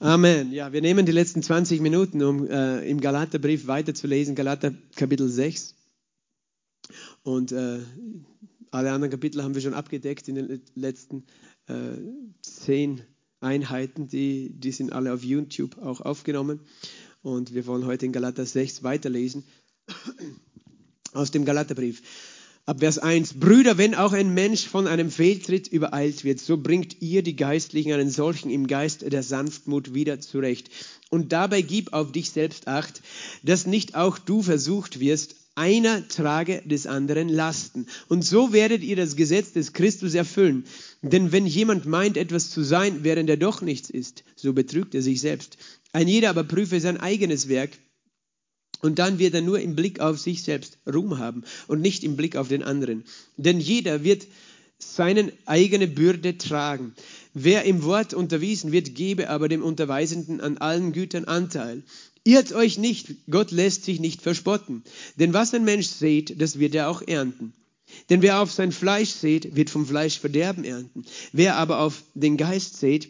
Amen. Ja, wir nehmen die letzten 20 Minuten, um äh, im Galaterbrief weiterzulesen, Galater Kapitel 6. Und äh, alle anderen Kapitel haben wir schon abgedeckt in den letzten äh, zehn Einheiten. Die, die sind alle auf YouTube auch aufgenommen. Und wir wollen heute in Galater 6 weiterlesen aus dem Galaterbrief. Ab Vers 1. Brüder, wenn auch ein Mensch von einem Fehltritt übereilt wird, so bringt ihr die Geistlichen einen solchen im Geist der Sanftmut wieder zurecht. Und dabei gib auf dich selbst acht, dass nicht auch du versucht wirst, einer trage des anderen Lasten. Und so werdet ihr das Gesetz des Christus erfüllen. Denn wenn jemand meint, etwas zu sein, während er doch nichts ist, so betrügt er sich selbst. Ein jeder aber prüfe sein eigenes Werk, und dann wird er nur im Blick auf sich selbst Ruhm haben und nicht im Blick auf den anderen. Denn jeder wird seine eigene Bürde tragen. Wer im Wort unterwiesen wird, gebe aber dem Unterweisenden an allen Gütern Anteil. Irrt euch nicht, Gott lässt sich nicht verspotten. Denn was ein Mensch sät, das wird er auch ernten. Denn wer auf sein Fleisch sät, wird vom Fleisch Verderben ernten. Wer aber auf den Geist sät,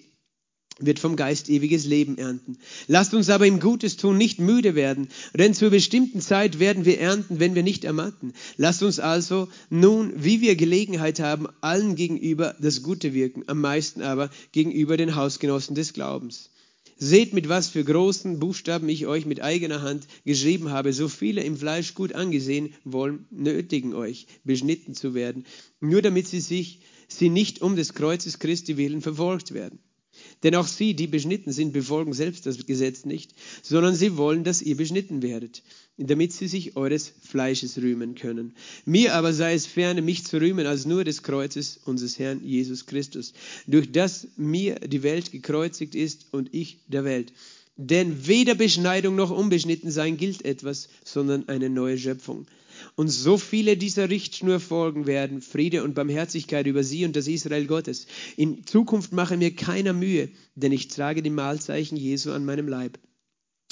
wird vom Geist ewiges Leben ernten. Lasst uns aber im Gutes tun nicht müde werden, denn zur bestimmten Zeit werden wir ernten, wenn wir nicht ermatten. Lasst uns also nun, wie wir Gelegenheit haben, allen gegenüber das Gute wirken, am meisten aber gegenüber den Hausgenossen des Glaubens. Seht, mit was für großen Buchstaben ich euch mit eigener Hand geschrieben habe. So viele im Fleisch gut angesehen wollen, nötigen euch, beschnitten zu werden, nur damit sie sich, sie nicht um des Kreuzes Christi willen verfolgt werden. Denn auch sie, die beschnitten sind, befolgen selbst das Gesetz nicht, sondern sie wollen, dass ihr beschnitten werdet, damit sie sich eures Fleisches rühmen können. Mir aber sei es ferne, mich zu rühmen, als nur des Kreuzes unseres Herrn Jesus Christus, durch das mir die Welt gekreuzigt ist und ich der Welt. Denn weder Beschneidung noch Unbeschnittensein gilt etwas, sondern eine neue Schöpfung. Und so viele dieser Richtschnur folgen werden, Friede und Barmherzigkeit über sie und das Israel Gottes. In Zukunft mache mir keiner Mühe, denn ich trage die Mahlzeichen Jesu an meinem Leib.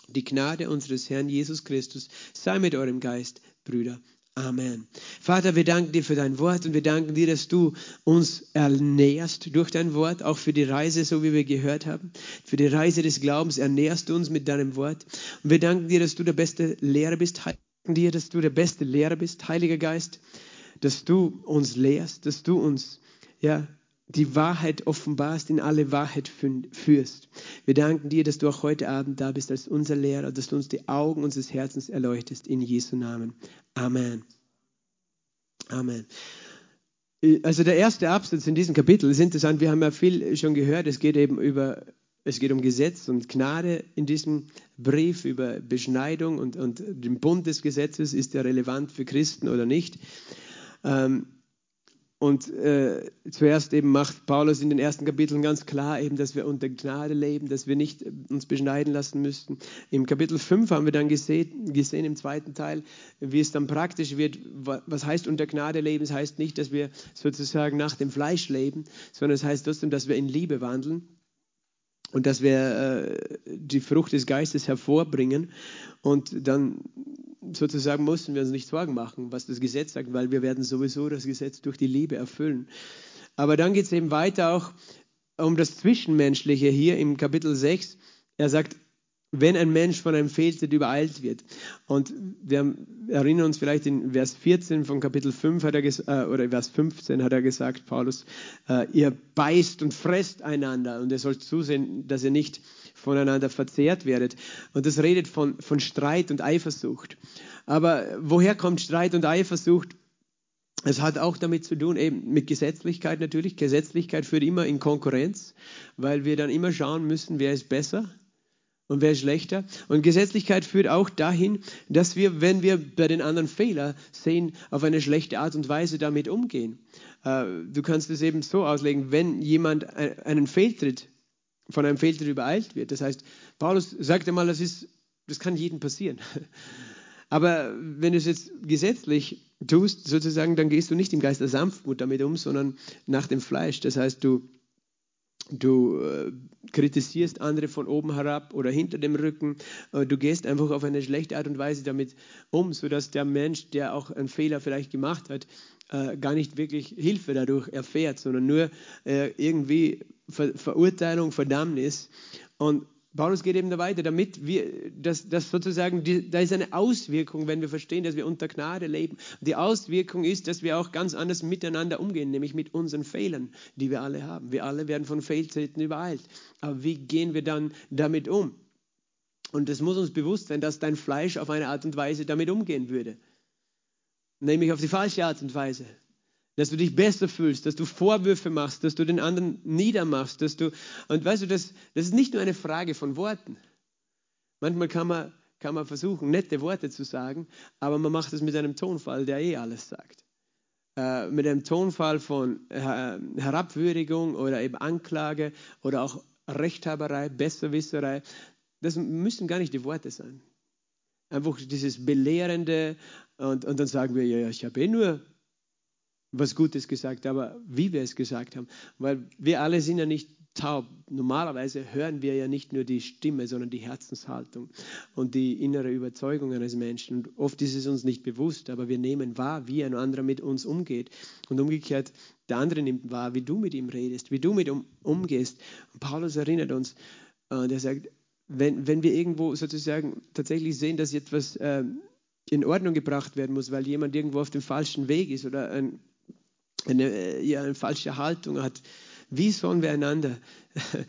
Die Gnade unseres Herrn Jesus Christus sei mit eurem Geist, Brüder. Amen. Vater, wir danken dir für dein Wort und wir danken dir, dass du uns ernährst durch dein Wort, auch für die Reise, so wie wir gehört haben. Für die Reise des Glaubens ernährst du uns mit deinem Wort. Und wir danken dir, dass du der beste Lehrer bist dir, dass du der beste Lehrer bist, Heiliger Geist, dass du uns lehrst, dass du uns ja, die Wahrheit offenbarst, in alle Wahrheit führst. Wir danken dir, dass du auch heute Abend da bist als unser Lehrer, dass du uns die Augen unseres Herzens erleuchtest, in Jesu Namen. Amen. Amen. Also der erste Absatz in diesem Kapitel ist interessant. Wir haben ja viel schon gehört. Es geht eben über es geht um Gesetz und Gnade in diesem Brief über Beschneidung und, und den Bund des Gesetzes. Ist der relevant für Christen oder nicht? Ähm, und äh, zuerst eben macht Paulus in den ersten Kapiteln ganz klar, eben, dass wir unter Gnade leben, dass wir nicht uns beschneiden lassen müssten. Im Kapitel 5 haben wir dann gesehen, gesehen im zweiten Teil, wie es dann praktisch wird. Was heißt unter Gnade leben? Es heißt nicht, dass wir sozusagen nach dem Fleisch leben, sondern es heißt trotzdem, dass wir in Liebe wandeln und dass wir äh, die Frucht des Geistes hervorbringen. Und dann sozusagen mussten wir uns nicht Sorgen machen, was das Gesetz sagt, weil wir werden sowieso das Gesetz durch die Liebe erfüllen. Aber dann geht es eben weiter auch um das Zwischenmenschliche hier im Kapitel 6. Er sagt, wenn ein Mensch von einem Fehltritt übereilt wird. Und wir erinnern uns vielleicht in Vers 14 von Kapitel 5 hat er äh, oder Vers 15 hat er gesagt, Paulus, äh, ihr beißt und fresst einander und ihr sollt zusehen, dass ihr nicht voneinander verzehrt werdet. Und das redet von, von Streit und Eifersucht. Aber woher kommt Streit und Eifersucht? Es hat auch damit zu tun, eben mit Gesetzlichkeit natürlich. Gesetzlichkeit führt immer in Konkurrenz, weil wir dann immer schauen müssen, wer ist besser und wer schlechter. Und Gesetzlichkeit führt auch dahin, dass wir, wenn wir bei den anderen Fehler sehen, auf eine schlechte Art und Weise damit umgehen. Äh, du kannst es eben so auslegen, wenn jemand einen Fehltritt, von einem Fehltritt übereilt wird. Das heißt, Paulus sagte mal, das, ist, das kann jedem passieren. Aber wenn du es jetzt gesetzlich tust, sozusagen, dann gehst du nicht im Geist der Sanftmut damit um, sondern nach dem Fleisch. Das heißt, du Du äh, kritisierst andere von oben herab oder hinter dem Rücken. Äh, du gehst einfach auf eine schlechte Art und Weise damit um, sodass der Mensch, der auch einen Fehler vielleicht gemacht hat, äh, gar nicht wirklich Hilfe dadurch erfährt, sondern nur irgendwie Ver Verurteilung, Verdammnis. Und Paulus geht eben da weiter, damit wir, dass, dass sozusagen, die, da ist eine Auswirkung, wenn wir verstehen, dass wir unter Gnade leben. Die Auswirkung ist, dass wir auch ganz anders miteinander umgehen, nämlich mit unseren Fehlern, die wir alle haben. Wir alle werden von Fehltritten übereilt. Aber wie gehen wir dann damit um? Und es muss uns bewusst sein, dass dein Fleisch auf eine Art und Weise damit umgehen würde. Nämlich auf die falsche Art und Weise dass du dich besser fühlst, dass du Vorwürfe machst, dass du den anderen niedermachst, dass du und weißt du, das, das ist nicht nur eine Frage von Worten. Manchmal kann man, kann man versuchen, nette Worte zu sagen, aber man macht es mit einem Tonfall, der eh alles sagt. Äh, mit einem Tonfall von äh, Herabwürdigung oder eben Anklage oder auch Rechthaberei, Besserwisserei. Das müssen gar nicht die Worte sein. Einfach dieses Belehrende und, und dann sagen wir, ja, ich habe eh nur was Gutes gesagt, aber wie wir es gesagt haben. Weil wir alle sind ja nicht taub. Normalerweise hören wir ja nicht nur die Stimme, sondern die Herzenshaltung und die innere Überzeugung eines Menschen. Und oft ist es uns nicht bewusst, aber wir nehmen wahr, wie ein anderer mit uns umgeht. Und umgekehrt, der andere nimmt wahr, wie du mit ihm redest, wie du mit ihm umgehst. Und Paulus erinnert uns, und er sagt, wenn, wenn wir irgendwo sozusagen tatsächlich sehen, dass etwas äh, in Ordnung gebracht werden muss, weil jemand irgendwo auf dem falschen Weg ist oder ein eine, äh, ja, eine falsche Haltung hat. Wie sollen wir einander?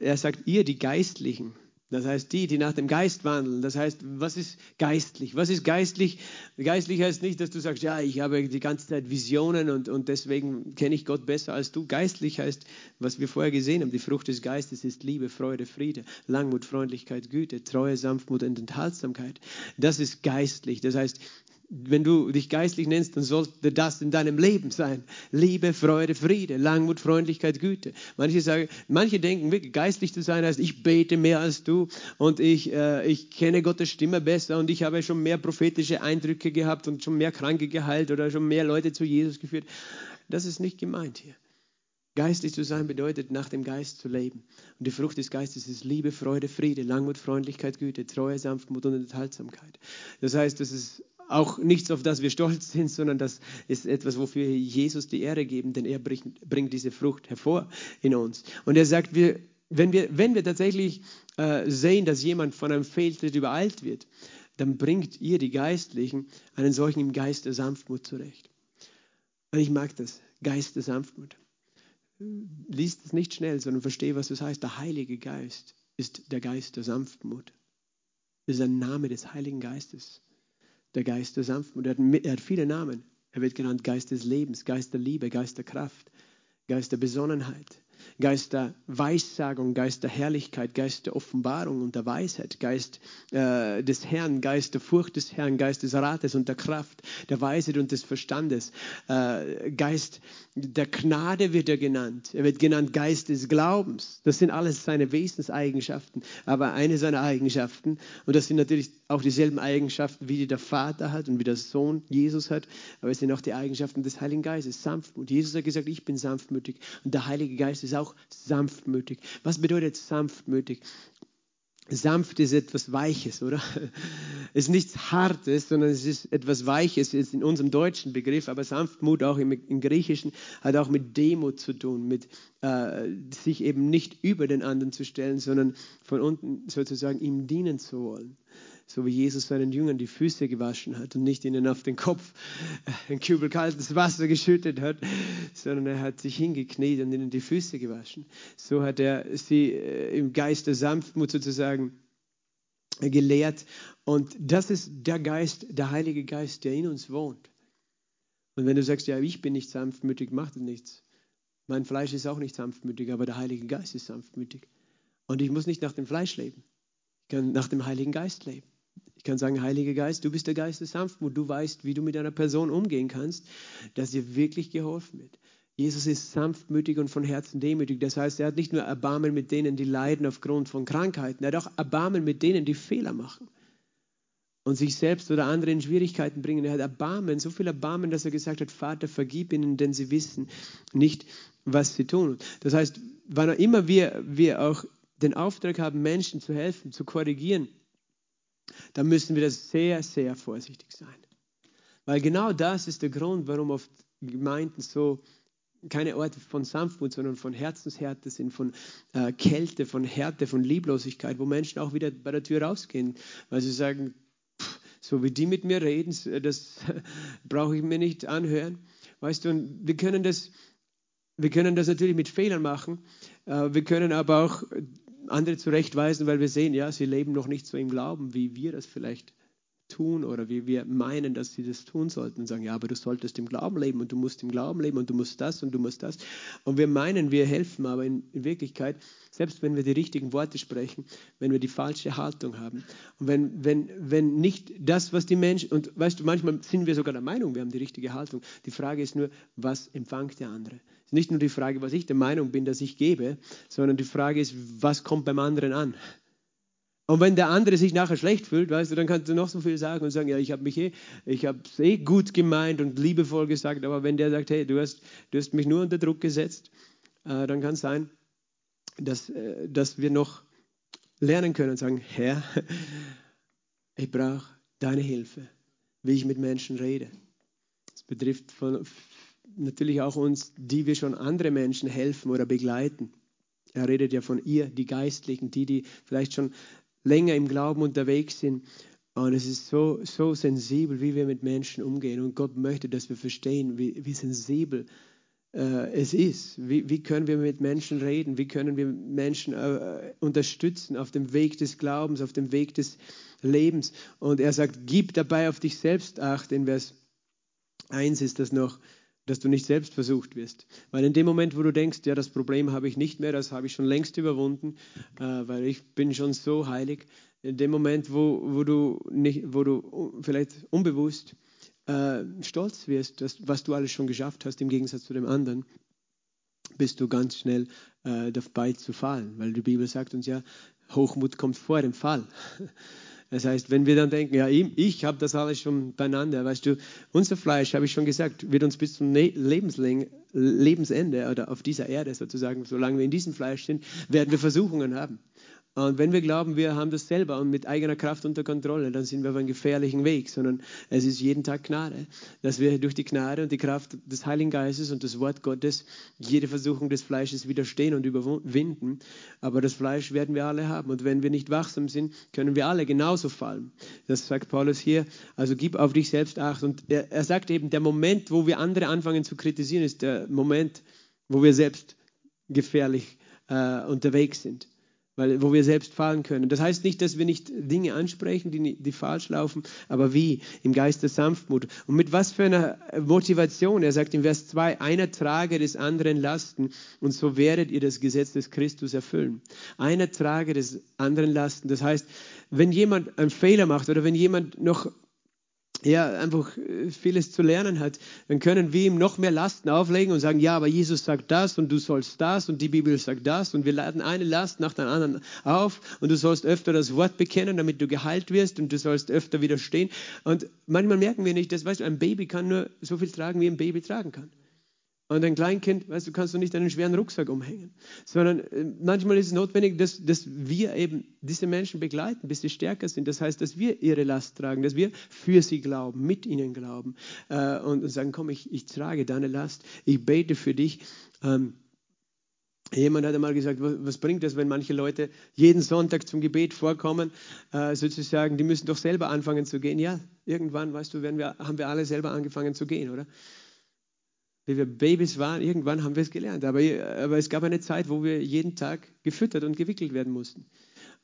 Er sagt, ihr, die Geistlichen, das heißt die, die nach dem Geist wandeln. Das heißt, was ist geistlich? Was ist geistlich? Geistlich heißt nicht, dass du sagst, ja, ich habe die ganze Zeit Visionen und, und deswegen kenne ich Gott besser als du. Geistlich heißt, was wir vorher gesehen haben, die Frucht des Geistes ist Liebe, Freude, Friede, Langmut, Freundlichkeit, Güte, Treue, Sanftmut und Enthaltsamkeit. Das ist geistlich. Das heißt, wenn du dich geistlich nennst, dann sollte das in deinem Leben sein. Liebe, Freude, Friede, Langmut, Freundlichkeit, Güte. Manche sagen, manche denken wirklich, geistlich zu sein heißt, ich bete mehr als du und ich, äh, ich kenne Gottes Stimme besser und ich habe schon mehr prophetische Eindrücke gehabt und schon mehr Kranke geheilt oder schon mehr Leute zu Jesus geführt. Das ist nicht gemeint hier. Geistlich zu sein bedeutet, nach dem Geist zu leben. Und die Frucht des Geistes ist Liebe, Freude, Friede, Langmut, Freundlichkeit, Güte, Treue, Sanftmut und Enthaltsamkeit. Das heißt, das ist auch nichts, auf das wir stolz sind, sondern das ist etwas, wofür wir Jesus die Ehre geben, denn er bringt, bringt diese Frucht hervor in uns. Und er sagt, wir, wenn, wir, wenn wir tatsächlich äh, sehen, dass jemand von einem Fehltritt übereilt wird, dann bringt ihr, die Geistlichen, einen solchen im Geist der Sanftmut zurecht. Und ich mag das, Geist der Sanftmut. Lies es nicht schnell, sondern verstehe, was das heißt. Der Heilige Geist ist der Geist der Sanftmut. Das ist ein Name des Heiligen Geistes der Geist der Sanftmut. Er hat, er hat viele Namen. Er wird genannt Geist des Lebens, Geist der Liebe, Geist der Kraft, Geist der Besonnenheit, Geist der Weissagung, Geist der Herrlichkeit, Geist der Offenbarung und der Weisheit, Geist äh, des Herrn, Geist der Furcht des Herrn, Geist des Rates und der Kraft, der Weisheit und des Verstandes, äh, Geist der Gnade wird er genannt. Er wird genannt Geist des Glaubens. Das sind alles seine Wesenseigenschaften. Aber eine seiner Eigenschaften, und das sind natürlich auch dieselben Eigenschaften, wie die der Vater hat und wie der Sohn Jesus hat, aber es sind auch die Eigenschaften des Heiligen Geistes, Sanftmut. Jesus hat gesagt, ich bin sanftmütig und der Heilige Geist ist auch sanftmütig. Was bedeutet sanftmütig? Sanft ist etwas Weiches, oder? Es ist nichts Hartes, sondern es ist etwas Weiches, ist in unserem deutschen Begriff, aber Sanftmut auch im, im Griechischen hat auch mit Demut zu tun, mit äh, sich eben nicht über den anderen zu stellen, sondern von unten sozusagen ihm dienen zu wollen so wie Jesus seinen Jüngern die Füße gewaschen hat und nicht ihnen auf den Kopf ein Kübel kaltes Wasser geschüttet hat, sondern er hat sich hingekniet und ihnen die Füße gewaschen. So hat er sie äh, im Geist der Sanftmut sozusagen gelehrt. Und das ist der Geist, der Heilige Geist, der in uns wohnt. Und wenn du sagst, ja, ich bin nicht sanftmütig, macht nichts. Mein Fleisch ist auch nicht sanftmütig, aber der Heilige Geist ist sanftmütig. Und ich muss nicht nach dem Fleisch leben. Ich kann nach dem Heiligen Geist leben. Kann sagen, Heiliger Geist, du bist der Geist des Sanftmut. Du weißt, wie du mit einer Person umgehen kannst, dass dir wirklich geholfen wird. Jesus ist sanftmütig und von Herzen demütig. Das heißt, er hat nicht nur Erbarmen mit denen, die leiden aufgrund von Krankheiten, er hat auch Erbarmen mit denen, die Fehler machen und sich selbst oder andere in Schwierigkeiten bringen. Er hat Erbarmen, so viel Erbarmen, dass er gesagt hat, Vater, vergib ihnen, denn sie wissen nicht, was sie tun. Das heißt, wann immer wir, wir auch den Auftrag haben, Menschen zu helfen, zu korrigieren, dann müssen wir sehr, sehr vorsichtig sein. Weil genau das ist der Grund, warum oft Gemeinden so keine Orte von Sanftmut, sondern von Herzenshärte sind, von äh, Kälte, von Härte, von Lieblosigkeit, wo Menschen auch wieder bei der Tür rausgehen, weil sie sagen, pff, so wie die mit mir reden, das brauche ich mir nicht anhören. Weißt du, und wir können das, wir können das natürlich mit Fehlern machen. Äh, wir können aber auch andere zurechtweisen, weil wir sehen, ja, sie leben noch nicht so im Glauben, wie wir das vielleicht tun oder wie wir meinen, dass sie das tun sollten und sagen, ja, aber du solltest im Glauben leben und du musst im Glauben leben und du musst das und du musst das. Und wir meinen, wir helfen, aber in, in Wirklichkeit, selbst wenn wir die richtigen Worte sprechen, wenn wir die falsche Haltung haben und wenn, wenn, wenn nicht das, was die Menschen, und weißt du, manchmal sind wir sogar der Meinung, wir haben die richtige Haltung. Die Frage ist nur, was empfängt der andere? Es ist nicht nur die Frage, was ich der Meinung bin, dass ich gebe, sondern die Frage ist, was kommt beim anderen an? Und wenn der andere sich nachher schlecht fühlt, weißt du, dann kannst du noch so viel sagen und sagen, ja, ich habe mich eh, ich habe eh gut gemeint und liebevoll gesagt, aber wenn der sagt, hey, du hast, du hast mich nur unter Druck gesetzt, äh, dann kann es sein, dass, äh, dass wir noch lernen können und sagen, Herr, ich brauche deine Hilfe, wie ich mit Menschen rede. Das betrifft von, natürlich auch uns, die wir schon andere Menschen helfen oder begleiten. Er redet ja von ihr, die Geistlichen, die, die vielleicht schon länger im Glauben unterwegs sind. Und es ist so, so sensibel, wie wir mit Menschen umgehen. Und Gott möchte, dass wir verstehen, wie, wie sensibel äh, es ist. Wie, wie, können wir mit Menschen reden? Wie können wir Menschen äh, unterstützen auf dem Weg des Glaubens, auf dem Weg des Lebens? Und er sagt, gib dabei auf dich selbst acht. In Vers 1 ist das noch dass du nicht selbst versucht wirst. Weil in dem Moment, wo du denkst, ja, das Problem habe ich nicht mehr, das habe ich schon längst überwunden, äh, weil ich bin schon so heilig, in dem Moment, wo, wo, du, nicht, wo du vielleicht unbewusst äh, stolz wirst, dass, was du alles schon geschafft hast, im Gegensatz zu dem anderen, bist du ganz schnell äh, dabei zu fallen. Weil die Bibel sagt uns ja, Hochmut kommt vor dem Fall. Das heißt, wenn wir dann denken, ja, ich habe das alles schon beieinander, weißt du, unser Fleisch, habe ich schon gesagt, wird uns bis zum ne-, Lebensende oder auf dieser Erde sozusagen, solange wir in diesem Fleisch sind, werden wir Versuchungen haben. Und wenn wir glauben, wir haben das selber und mit eigener Kraft unter Kontrolle, dann sind wir auf einem gefährlichen Weg, sondern es ist jeden Tag Gnade, dass wir durch die Gnade und die Kraft des Heiligen Geistes und das Wort Gottes jede Versuchung des Fleisches widerstehen und überwinden. Aber das Fleisch werden wir alle haben. Und wenn wir nicht wachsam sind, können wir alle genauso fallen. Das sagt Paulus hier. Also gib auf dich selbst Acht. Und er, er sagt eben, der Moment, wo wir andere anfangen zu kritisieren, ist der Moment, wo wir selbst gefährlich äh, unterwegs sind weil, wo wir selbst fallen können. Das heißt nicht, dass wir nicht Dinge ansprechen, die, die falsch laufen, aber wie? Im Geist der Sanftmut. Und mit was für einer Motivation? Er sagt in Vers 2, einer trage des anderen Lasten und so werdet ihr das Gesetz des Christus erfüllen. Einer trage des anderen Lasten. Das heißt, wenn jemand einen Fehler macht oder wenn jemand noch ja, einfach äh, vieles zu lernen hat, dann können wir ihm noch mehr Lasten auflegen und sagen, ja, aber Jesus sagt das und du sollst das und die Bibel sagt das und wir laden eine Last nach der anderen auf und du sollst öfter das Wort bekennen, damit du geheilt wirst und du sollst öfter widerstehen. Und manchmal merken wir nicht, dass, weißt du, ein Baby kann nur so viel tragen, wie ein Baby tragen kann. Und ein Kleinkind, weißt du, kannst du nicht einen schweren Rucksack umhängen, sondern äh, manchmal ist es notwendig, dass, dass wir eben diese Menschen begleiten, bis sie stärker sind. Das heißt, dass wir ihre Last tragen, dass wir für sie glauben, mit ihnen glauben äh, und, und, sagen, komm, ich, ich trage deine Last, ich bete für dich. Ähm, Jemand hat einmal gesagt, was bringt es, wenn manche Leute jeden Sonntag zum Gebet vorkommen, äh, sozusagen, die müssen doch selber anfangen zu gehen. Ja, irgendwann, weißt du, wir, haben wir alle selber angefangen zu gehen, oder? Wie wir Babys waren, irgendwann haben wir es gelernt. Aber, aber es gab eine Zeit, wo wir jeden Tag gefüttert und gewickelt werden mussten.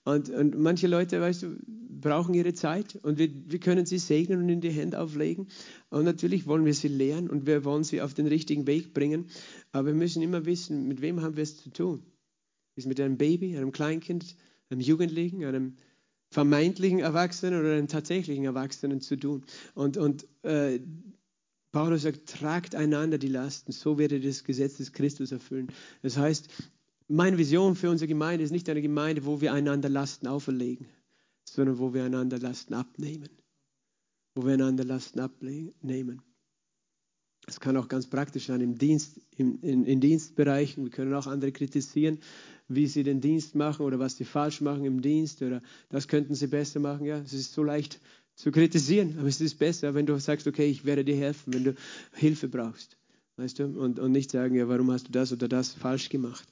Und, und manche Leute, weißt du, brauchen ihre Zeit und wir, wir können sie segnen und in die Hände auflegen. Und natürlich wollen wir sie lehren und wir wollen sie auf den richtigen Weg bringen. Aber wir müssen immer wissen, mit wem haben wir es zu tun. Ist mit einem Baby, einem Kleinkind, einem Jugendlichen, einem vermeintlichen Erwachsenen oder einem tatsächlichen Erwachsenen zu tun. Und, und äh, Paulus sagt, tragt einander die Lasten, so werdet ihr das Gesetz des Christus erfüllen. Das heißt, meine Vision für unsere Gemeinde ist nicht eine Gemeinde, wo wir einander Lasten auferlegen, sondern wo wir einander Lasten abnehmen. Wo wir einander Lasten abnehmen. Es kann auch ganz praktisch sein im Dienst, in, in, in Dienstbereichen. Wir können auch andere kritisieren, wie sie den Dienst machen oder was sie falsch machen im Dienst oder das könnten sie besser machen. Ja, es ist so leicht zu kritisieren. Aber es ist besser, wenn du sagst, okay, ich werde dir helfen, wenn du Hilfe brauchst. Weißt du? Und, und nicht sagen, ja, warum hast du das oder das falsch gemacht?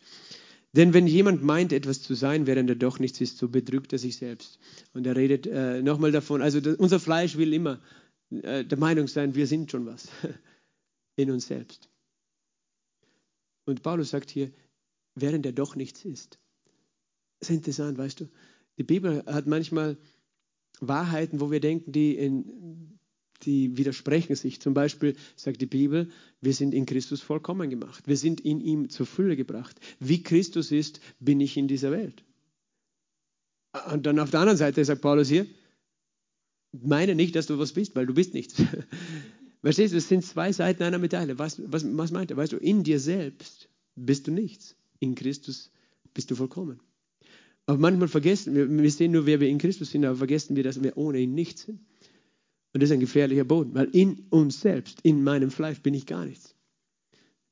Denn wenn jemand meint, etwas zu sein, während er doch nichts ist, so betrügt er sich selbst. Und er redet äh, nochmal davon, also das, unser Fleisch will immer äh, der Meinung sein, wir sind schon was in uns selbst. Und Paulus sagt hier, während er doch nichts ist. Das ist interessant, weißt du. Die Bibel hat manchmal Wahrheiten, wo wir denken, die, in, die widersprechen sich. Zum Beispiel sagt die Bibel, wir sind in Christus vollkommen gemacht. Wir sind in ihm zur Fülle gebracht. Wie Christus ist, bin ich in dieser Welt. Und dann auf der anderen Seite sagt Paulus hier, meine nicht, dass du was bist, weil du bist nichts. Verstehst du, es sind zwei Seiten einer Medaille. Was, was, was meint er? Weißt du, in dir selbst bist du nichts. In Christus bist du vollkommen. Aber manchmal vergessen wir, wir sehen nur, wer wir in Christus sind, aber vergessen wir, dass wir ohne ihn nichts sind. Und das ist ein gefährlicher Boden, weil in uns selbst, in meinem Fleisch bin ich gar nichts.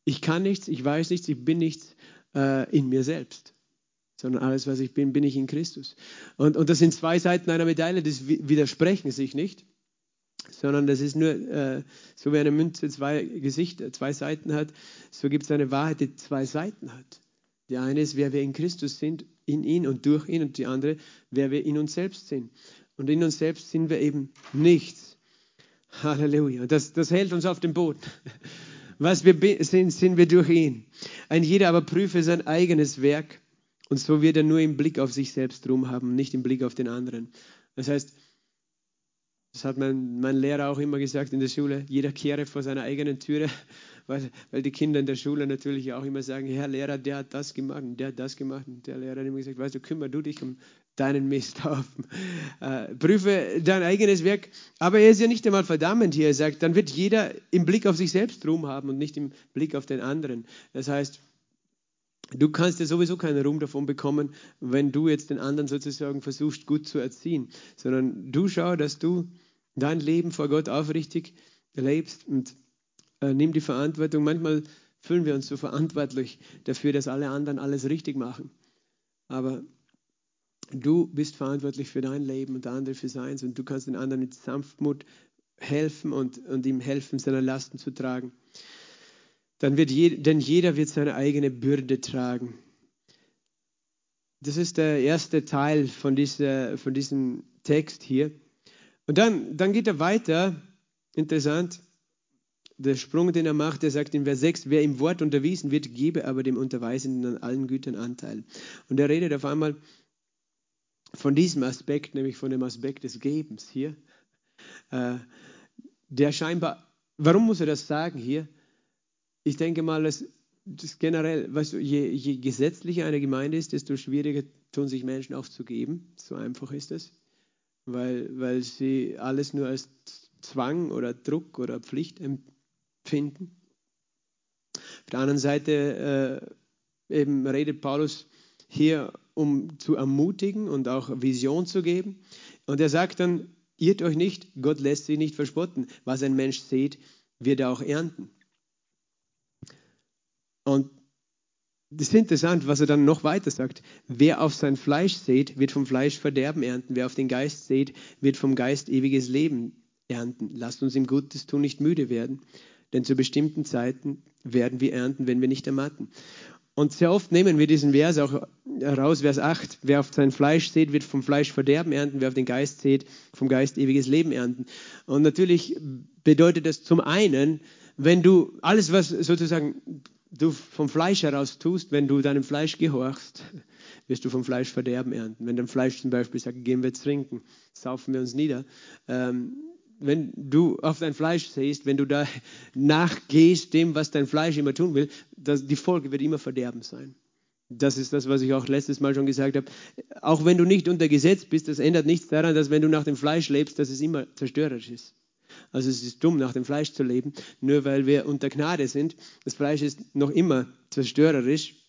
Ich kann nichts, ich weiß nichts, ich bin nichts äh, in mir selbst, sondern alles, was ich bin, bin ich in Christus. Und, und das sind zwei Seiten einer Medaille, das widersprechen sich nicht, sondern das ist nur, äh, so wie eine Münze zwei Gesichter, zwei Seiten hat, so gibt es eine Wahrheit, die zwei Seiten hat. Die eine ist, wer wir in Christus sind, in ihn und durch ihn, und die andere, wer wir in uns selbst sind. Und in uns selbst sind wir eben nichts. Halleluja. Das, das hält uns auf dem Boden. Was wir sind, sind wir durch ihn. Ein jeder aber prüfe sein eigenes Werk und so wird er nur im Blick auf sich selbst drum haben, nicht im Blick auf den anderen. Das heißt, das hat mein, mein Lehrer auch immer gesagt in der Schule, jeder kehre vor seiner eigenen Türe weil, weil die Kinder in der Schule natürlich auch immer sagen, Herr Lehrer, der hat das gemacht und der hat das gemacht. Und der Lehrer hat immer gesagt, weißt du, kümmere du dich um deinen Misthaufen. Äh, prüfe dein eigenes Werk. Aber er ist ja nicht einmal verdammend hier. Er sagt, dann wird jeder im Blick auf sich selbst Ruhm haben und nicht im Blick auf den anderen. Das heißt, du kannst ja sowieso keinen Ruhm davon bekommen, wenn du jetzt den anderen sozusagen versuchst, gut zu erziehen, sondern du schau, dass du dein Leben vor Gott aufrichtig lebst und äh, nimm die Verantwortung. Manchmal fühlen wir uns so verantwortlich dafür, dass alle anderen alles richtig machen. Aber du bist verantwortlich für dein Leben und der andere für seins und du kannst den anderen mit Sanftmut helfen und, und ihm helfen, seine Lasten zu tragen. Dann wird je, denn jeder wird seine eigene Bürde tragen. Das ist der erste Teil von, dieser, von diesem Text hier. Und dann, dann geht er weiter, interessant, der Sprung, den er macht, er sagt in Vers 6, wer im Wort unterwiesen wird, gebe aber dem Unterweisenden an allen Gütern Anteil. Und er redet auf einmal von diesem Aspekt, nämlich von dem Aspekt des Gebens hier, äh, der scheinbar, warum muss er das sagen hier? Ich denke mal, dass das generell, weißt du, je, je gesetzlicher eine Gemeinde ist, desto schwieriger tun sich Menschen auch zu geben. So einfach ist es, weil, weil sie alles nur als Zwang oder Druck oder Pflicht finden. Auf der anderen Seite äh, eben redet Paulus hier, um zu ermutigen und auch Vision zu geben. Und er sagt dann, irrt euch nicht, Gott lässt sich nicht verspotten. Was ein Mensch sät, wird er auch ernten. Und das ist interessant, was er dann noch weiter sagt. Wer auf sein Fleisch sät, wird vom Fleisch Verderben ernten. Wer auf den Geist sät, wird vom Geist ewiges Leben ernten. Lasst uns im Gutes tun nicht müde werden, denn zu bestimmten Zeiten werden wir ernten, wenn wir nicht ermatten. Und sehr oft nehmen wir diesen Vers auch heraus, Vers 8. Wer auf sein Fleisch sät, wird vom Fleisch Verderben ernten. Wer auf den Geist sät, vom Geist ewiges Leben ernten. Und natürlich bedeutet das zum einen, wenn du alles, was sozusagen du vom Fleisch heraus tust, wenn du deinem Fleisch gehorchst, wirst du vom Fleisch Verderben ernten. Wenn dein Fleisch zum Beispiel sagt, gehen wir trinken, saufen wir uns nieder, ähm, wenn du auf dein Fleisch siehst, wenn du da nachgehst dem, was dein Fleisch immer tun will, das, die Folge wird immer Verderben sein. Das ist das, was ich auch letztes Mal schon gesagt habe. Auch wenn du nicht unter Gesetz bist, das ändert nichts daran, dass wenn du nach dem Fleisch lebst, dass es immer zerstörerisch ist. Also es ist dumm, nach dem Fleisch zu leben, nur weil wir unter Gnade sind. Das Fleisch ist noch immer zerstörerisch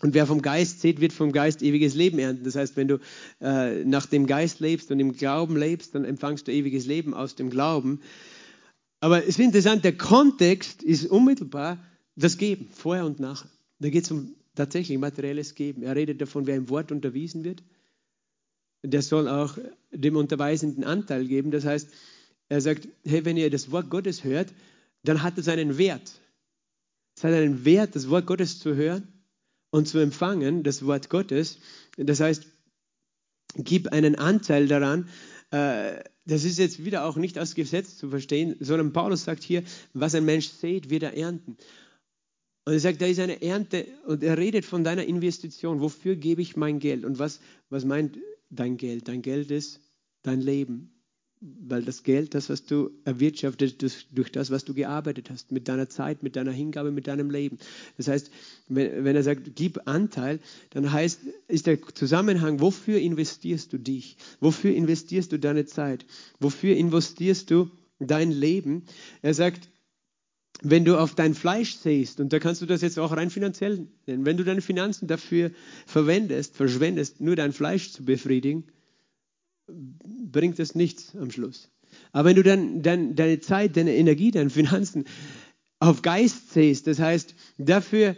und wer vom Geist sieht, wird vom Geist ewiges Leben ernten. Das heißt, wenn du äh, nach dem Geist lebst und im Glauben lebst, dann empfangst du ewiges Leben aus dem Glauben. Aber es ist interessant, der Kontext ist unmittelbar das Geben, vorher und nachher. Da geht es um tatsächlich materielles Geben. Er redet davon, wer im Wort unterwiesen wird, der soll auch dem Unterweisenden Anteil geben. Das heißt, er sagt, hey, wenn ihr das Wort Gottes hört, dann hat es einen Wert. Es hat einen Wert, das Wort Gottes zu hören und zu empfangen, das Wort Gottes. Das heißt, gib einen Anteil daran. Äh, das ist jetzt wieder auch nicht als Gesetz zu verstehen, sondern Paulus sagt hier, was ein Mensch sät, wird er ernten. Und er sagt, da ist eine Ernte und er redet von deiner Investition. Wofür gebe ich mein Geld? Und was, was meint dein Geld? Dein Geld ist dein Leben. Weil das Geld, das, was du erwirtschaftet, durch das, was du gearbeitet hast, mit deiner Zeit, mit deiner Hingabe, mit deinem Leben. Das heißt, wenn, wenn er sagt, gib Anteil, dann heißt, ist der Zusammenhang, wofür investierst du dich? Wofür investierst du deine Zeit? Wofür investierst du dein Leben? Er sagt, wenn du auf dein Fleisch sähst, und da kannst du das jetzt auch rein finanziell nennen, wenn du deine Finanzen dafür verwendest, verschwendest, nur dein Fleisch zu befriedigen, bringt das nichts am Schluss. Aber wenn du dann, dann deine Zeit, deine Energie, deine Finanzen auf Geist sähst, das heißt, dafür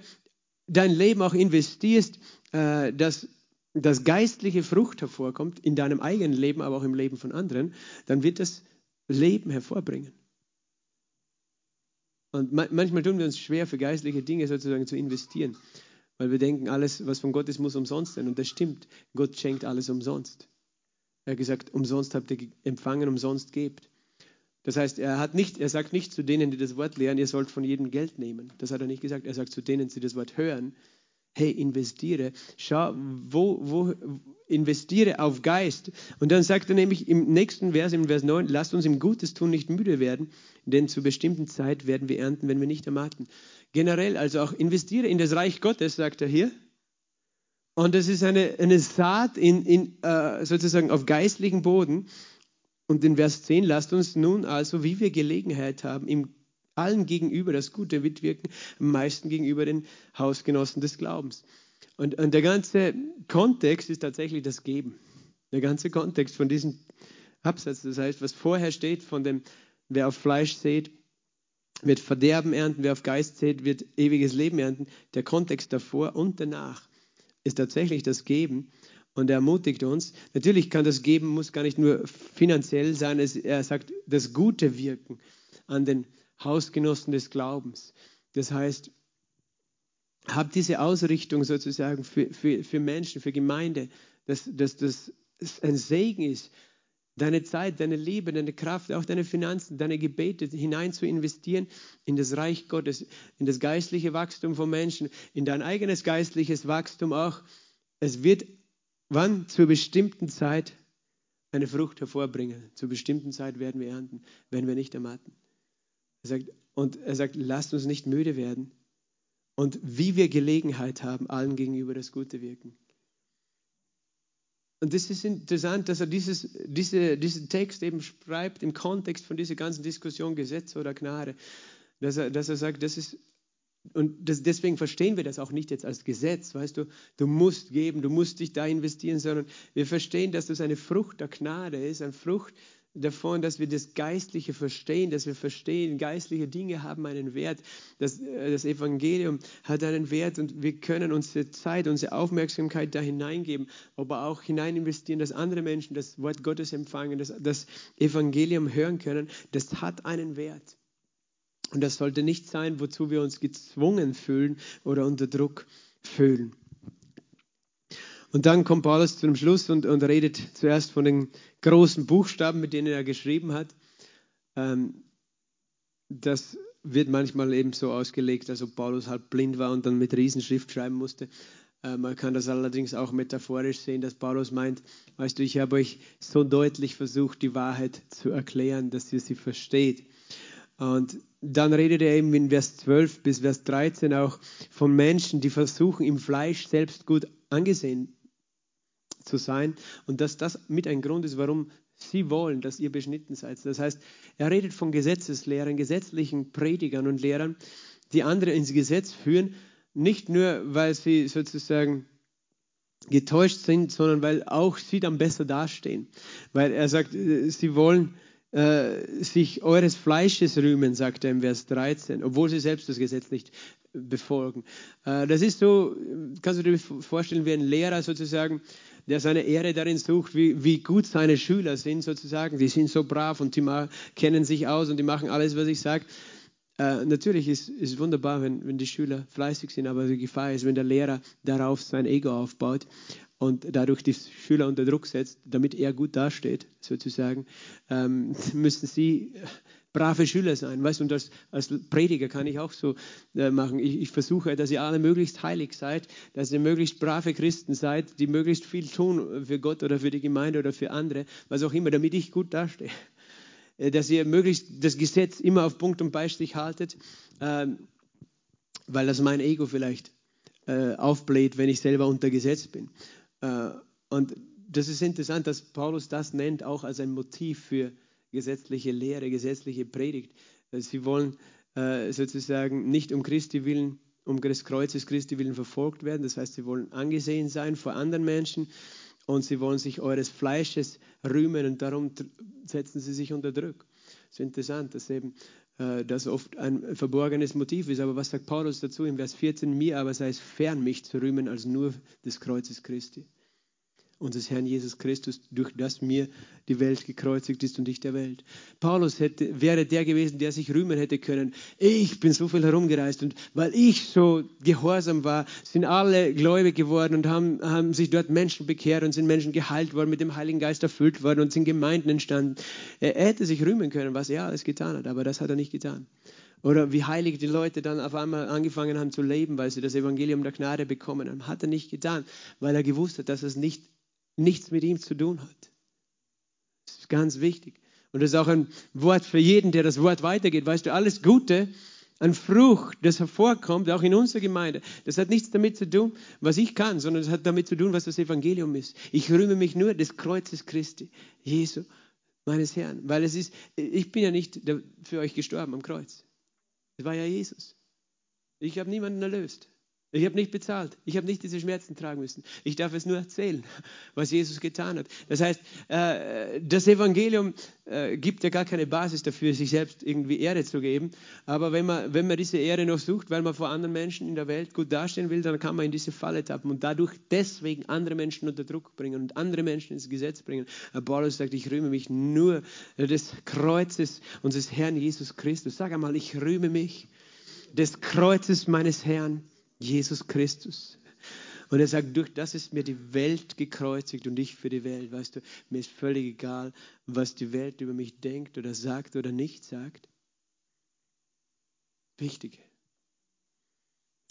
dein Leben auch investierst, äh, dass das geistliche Frucht hervorkommt, in deinem eigenen Leben, aber auch im Leben von anderen, dann wird das Leben hervorbringen. Und manchmal tun wir uns schwer, für geistliche Dinge sozusagen zu investieren, weil wir denken, alles, was von Gott ist, muss umsonst sein. Und das stimmt. Gott schenkt alles umsonst. Er hat gesagt, umsonst habt ihr empfangen, umsonst gebt. Das heißt, er, hat nicht, er sagt nicht zu denen, die das Wort lehren, ihr sollt von jedem Geld nehmen. Das hat er nicht gesagt. Er sagt zu denen, die das Wort hören, hey, investiere. Schau, wo, wo, investiere auf Geist. Und dann sagt er nämlich im nächsten Vers, im Vers 9, lasst uns im Gutes tun nicht müde werden, denn zur bestimmten Zeit werden wir ernten, wenn wir nicht ermatten. Generell, also auch investiere in das Reich Gottes, sagt er hier. Und das ist eine, eine Saat in, in, äh, sozusagen auf geistlichen Boden. Und in Vers 10, lasst uns nun also, wie wir Gelegenheit haben, im allen gegenüber das Gute mitwirken, am meisten gegenüber den Hausgenossen des Glaubens. Und, und der ganze Kontext ist tatsächlich das Geben. Der ganze Kontext von diesem Absatz, das heißt, was vorher steht, von dem, wer auf Fleisch sät, wird Verderben ernten, wer auf Geist sät, wird ewiges Leben ernten. Der Kontext davor und danach ist tatsächlich das Geben. Und er ermutigt uns. Natürlich kann das Geben, muss gar nicht nur finanziell sein. er sagt, das gute Wirken an den Hausgenossen des Glaubens. Das heißt, hab diese Ausrichtung sozusagen für, für, für Menschen, für Gemeinde, dass, dass das ein Segen ist, deine Zeit, deine Liebe, deine Kraft, auch deine Finanzen, deine Gebete hinein zu investieren in das Reich Gottes, in das geistliche Wachstum von Menschen, in dein eigenes geistliches Wachstum auch. Es wird wann zur bestimmten Zeit eine Frucht hervorbringen. Zur bestimmten Zeit werden wir ernten, wenn wir nicht ermatten. Er sagt, und er sagt, lasst uns nicht müde werden, und wie wir Gelegenheit haben, allen gegenüber das Gute wirken. Und das ist interessant, dass er dieses, diese, diesen Text eben schreibt im Kontext von dieser ganzen Diskussion Gesetz oder Gnade. Dass er, dass er sagt, das ist, und das, deswegen verstehen wir das auch nicht jetzt als Gesetz, weißt du, du musst geben, du musst dich da investieren, sondern wir verstehen, dass das eine Frucht der Gnade ist, eine Frucht davon, dass wir das Geistliche verstehen, dass wir verstehen, geistliche Dinge haben einen Wert, das, äh, das Evangelium hat einen Wert und wir können unsere Zeit, unsere Aufmerksamkeit da hineingeben, aber auch hinein investieren, dass andere Menschen das Wort Gottes empfangen, dass das Evangelium hören können, das hat einen Wert. Und das sollte nicht sein, wozu wir uns gezwungen fühlen oder unter Druck fühlen. Und dann kommt Paulus zum Schluss und, und redet zuerst von den großen Buchstaben, mit denen er geschrieben hat. Ähm, das wird manchmal eben so ausgelegt, als ob Paulus halb blind war und dann mit Riesenschrift schreiben musste. Äh, man kann das allerdings auch metaphorisch sehen, dass Paulus meint, weißt du, ich habe euch so deutlich versucht, die Wahrheit zu erklären, dass ihr sie versteht. Und dann redet er eben in Vers 12 bis Vers 13 auch von Menschen, die versuchen, im Fleisch selbst gut angesehen zu sein und dass das mit ein Grund ist, warum sie wollen, dass ihr beschnitten seid. Das heißt, er redet von Gesetzeslehrern, gesetzlichen Predigern und Lehrern, die andere ins Gesetz führen, nicht nur, weil sie sozusagen getäuscht sind, sondern weil auch sie dann besser dastehen. Weil er sagt, äh, sie wollen äh, sich eures Fleisches rühmen, sagt er im Vers 13, obwohl sie selbst das Gesetz nicht befolgen. Äh, das ist so, kannst du dir vorstellen, wie ein Lehrer sozusagen der seine Ehre darin sucht, wie, wie gut seine Schüler sind sozusagen. Die sind so brav und die kennen sich aus und die machen alles, was ich sage. äh, natürlich ist es wunderbar, wenn, wenn die Schüler fleißig sind, aber die Gefahr ist, wenn der Lehrer darauf sein Ego aufbaut und dadurch die Schüler unter Druck setzt, damit er gut dasteht, sozusagen, ähm, müssen sie brave Schüler sein. Weißt? Und als, als Prediger kann ich auch so äh, machen. Ich, ich, versuche, dass ihr alle möglichst heilig seid, dass ihr möglichst brave Christen seid, die möglichst viel tun für Gott oder für die Gemeinde oder für andere, was auch immer, damit ich gut dastehe. Äh, dass ihr möglichst das Gesetz immer auf Punkt und Beistich haltet, äh, weil das mein Ego vielleicht äh, aufbläht, wenn ich selber unter Gesetz bin. Äh, und das ist interessant, dass Paulus das nennt auch als ein Motiv für gesetzliche Lehre, gesetzliche Predigt. Sie wollen äh, sozusagen nicht um Christi willen, um des Kreuzes Christi willen verfolgt werden. Das heißt, sie wollen angesehen sein vor anderen Menschen und sie wollen sich eures Fleisches rühmen und darum setzen sie sich unter Druck. Es ist interessant, dass eben äh, das oft ein verborgenes Motiv ist. Aber was sagt Paulus dazu in Vers 14? Mir aber sei es fern, mich zu rühmen als nur des Kreuzes Christi unseres Herrn Jesus Christus, durch das mir die Welt gekreuzigt ist und ich der Welt. Paulus hätte, wäre der gewesen, der sich rühmen hätte können. Ich bin so viel herumgereist und weil ich so gehorsam war, sind alle gläubig geworden und haben, haben sich dort Menschen bekehrt und sind Menschen geheilt worden, mit dem Heiligen Geist erfüllt worden und sind Gemeinden entstanden. Er hätte sich rühmen können, was er alles getan hat, aber das hat er nicht getan. Oder wie heilig die Leute dann auf einmal angefangen haben zu leben, weil sie das Evangelium der Gnade bekommen haben. Hat er nicht getan, weil er gewusst hat, dass es nicht nichts mit ihm zu tun hat. Das ist ganz wichtig. Und das ist auch ein Wort für jeden, der das Wort weitergeht. Weißt du, alles Gute, ein Frucht, das hervorkommt, auch in unserer Gemeinde, das hat nichts damit zu tun, was ich kann, sondern das hat damit zu tun, was das Evangelium ist. Ich rühme mich nur des Kreuzes Christi, Jesu, meines Herrn. Weil es ist, ich bin ja nicht für euch gestorben am Kreuz. Es war ja Jesus. Ich habe niemanden erlöst. Ich habe nicht bezahlt. Ich habe nicht diese Schmerzen tragen müssen. Ich darf es nur erzählen, was Jesus getan hat. Das heißt, äh, das Evangelium äh, gibt ja gar keine Basis dafür, sich selbst irgendwie Ehre zu geben. Aber wenn man, wenn man diese Ehre noch sucht, weil man vor anderen Menschen in der Welt gut dastehen will, dann kann man in diese Falle tappen und dadurch deswegen andere Menschen unter Druck bringen und andere Menschen ins Gesetz bringen. Aber Paulus sagt, ich rühme mich nur des Kreuzes unseres Herrn Jesus Christus. Sag einmal, ich rühme mich des Kreuzes meines Herrn Jesus Christus. Und er sagt, durch das ist mir die Welt gekreuzigt und ich für die Welt. Weißt du, mir ist völlig egal, was die Welt über mich denkt oder sagt oder nicht sagt. Wichtig.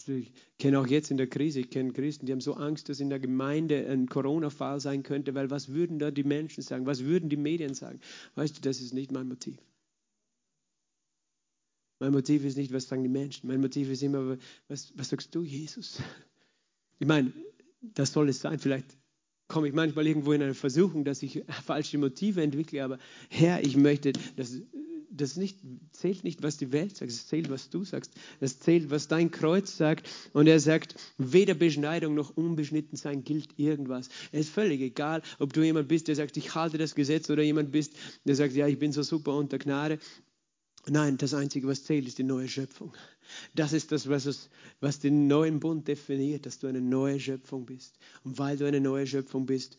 Ich kenne auch jetzt in der Krise, ich kenne Christen, die haben so Angst, dass in der Gemeinde ein Corona-Fall sein könnte, weil was würden da die Menschen sagen? Was würden die Medien sagen? Weißt du, das ist nicht mein Motiv. Mein Motiv ist nicht, was sagen die Menschen. Mein Motiv ist immer, was, was sagst du, Jesus? Ich meine, das soll es sein. Vielleicht komme ich manchmal irgendwo in eine Versuchung, dass ich falsche Motive entwickle, aber Herr, ich möchte, dass das nicht, zählt nicht, was die Welt sagt, es zählt, was du sagst. Es zählt, was dein Kreuz sagt. Und er sagt, weder Beschneidung noch unbeschnitten sein gilt irgendwas. Es ist völlig egal, ob du jemand bist, der sagt, ich halte das Gesetz, oder jemand bist, der sagt, ja, ich bin so super unter Gnade. Nein, das Einzige, was zählt, ist die neue Schöpfung. Das ist das, was, es, was den neuen Bund definiert, dass du eine neue Schöpfung bist. Und weil du eine neue Schöpfung bist,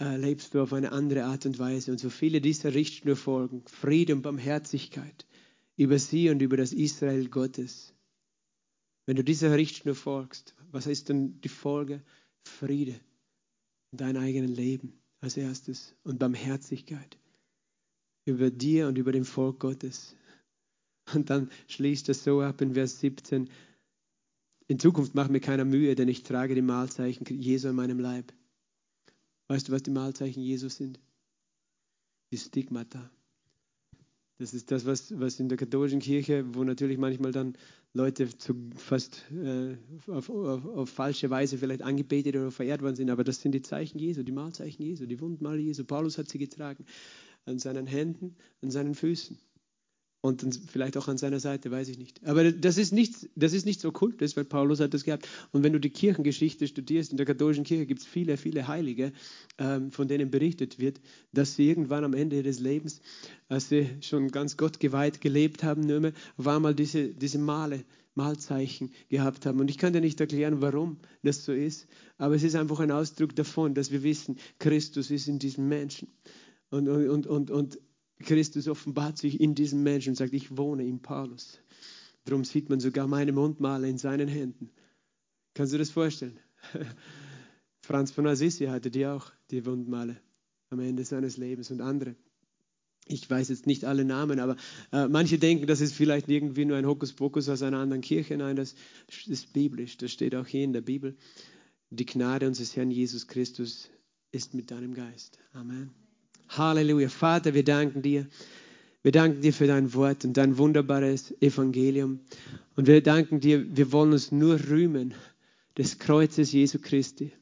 äh, lebst du auf eine andere Art und Weise. Und so viele dieser Richtschnur folgen, Friede und Barmherzigkeit über sie und über das Israel Gottes. Wenn du dieser Richtschnur folgst, was ist dann die Folge? Friede in deinem eigenen Leben als erstes und Barmherzigkeit über dir und über dem Volk Gottes. Und dann schließt es so ab in Vers 17. In Zukunft macht mir keiner Mühe, denn ich trage die Mahlzeichen Jesu in meinem Leib. Weißt du, was die Mahlzeichen Jesu sind? Die Stigmata. Das ist das, was, was in der katholischen Kirche, wo natürlich manchmal dann Leute zu fast äh, auf, auf, auf, falsche Weise vielleicht angebetet oder verehrt worden sind, aber das sind die Zeichen Jesu, die Mahlzeichen Jesu, die Wundmal Jesu. Paulus hat sie getragen an seinen Händen, an seinen Füßen und vielleicht auch an seiner Seite, weiß ich nicht. Aber das ist nicht, das ist nicht so kultisch, weil Paulus hat das gehabt. Und wenn du die Kirchengeschichte studierst, in der katholischen Kirche gibt es viele, viele Heilige, ähm, von denen berichtet wird, dass sie irgendwann am Ende des Lebens, als sie schon ganz Gott geweiht gelebt haben, nur mehr, auf einmal diese, diese Male, Malzeichen gehabt haben. Und ich kann dir nicht erklären, warum das so ist, aber es ist einfach ein Ausdruck davon, dass wir wissen, Christus ist in diesem Menschen. Und, und, und, und Christus offenbart sich in diesem Menschen und sagt, ich wohne in Paulus. Darum sieht man sogar meine Mundmale in seinen Händen. Kannst du das vorstellen? Franz von Assisi hatte die auch, die Wundmale am Ende seines Lebens und andere. Ich weiß jetzt nicht alle Namen, aber äh, manche denken, das ist vielleicht irgendwie nur ein Hokuspokus aus einer anderen Kirche. Nein, das ist biblisch. Das steht auch hier in der Bibel. Die Gnade unseres Herrn Jesus Christus ist mit deinem Geist. Amen. Halleluja. Vater, wir danken dir. Wir danken dir für dein Wort und dein wunderbares Evangelium. Und wir danken dir, wir wollen uns nur rühmen des Kreuzes Jesu Christi.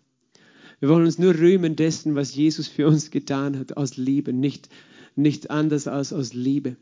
Wir wollen uns nur rühmen dessen, was Jesus für uns getan hat, aus Liebe, nicht, nicht anders als aus Liebe.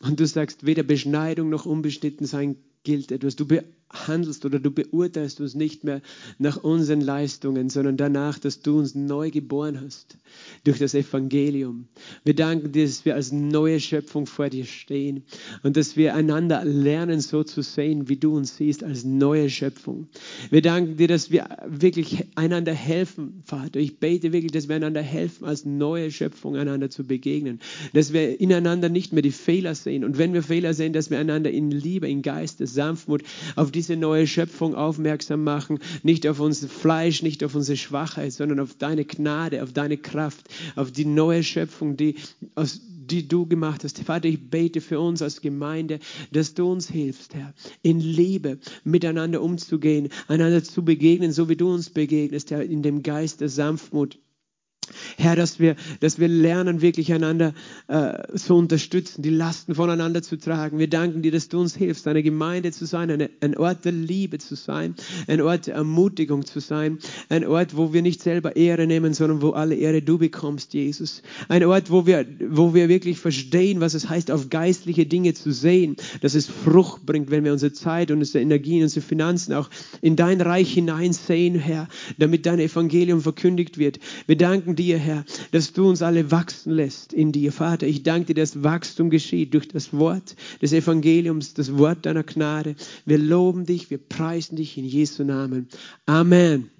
Und du sagst, weder Beschneidung noch unbeschnitten sein gilt etwas. Du handelst oder du beurteilst uns nicht mehr nach unseren Leistungen, sondern danach, dass du uns neu geboren hast durch das Evangelium. Wir danken dir, dass wir als neue Schöpfung vor dir stehen und dass wir einander lernen, so zu sehen, wie du uns siehst, als neue Schöpfung. Wir danken dir, dass wir wirklich einander helfen, Vater. Ich bete wirklich, dass wir einander helfen, als neue Schöpfung einander zu begegnen. Dass wir ineinander nicht mehr die Fehler sehen und wenn wir Fehler sehen, dass wir einander in Liebe, in Geist, Sanftmut auf die diese neue Schöpfung aufmerksam machen, nicht auf unser Fleisch, nicht auf unsere Schwachheit, sondern auf deine Gnade, auf deine Kraft, auf die neue Schöpfung, die, aus, die du gemacht hast. Vater, ich bete für uns als Gemeinde, dass du uns hilfst, Herr, in Liebe miteinander umzugehen, einander zu begegnen, so wie du uns begegnest, Herr, in dem Geist der Sanftmut. Herr, dass wir, dass wir lernen, wirklich einander äh, zu unterstützen, die Lasten voneinander zu tragen. Wir danken dir, dass du uns hilfst, eine Gemeinde zu sein, eine, ein Ort der Liebe zu sein, ein Ort der Ermutigung zu sein, ein Ort, wo wir nicht selber Ehre nehmen, sondern wo alle Ehre du bekommst, Jesus. Ein Ort, wo wir, wo wir wirklich verstehen, was es heißt, auf geistliche Dinge zu sehen, dass es Frucht bringt, wenn wir unsere Zeit und unsere Energien, unsere Finanzen auch in dein Reich hineinsehen, Herr, damit dein Evangelium verkündigt wird. Wir danken dir, Herr, dass du uns alle wachsen lässt in dir, Vater. Ich danke dir, dass Wachstum geschieht durch das Wort des Evangeliums, das Wort deiner Gnade. Wir loben dich, wir preisen dich in Jesu Namen. Amen.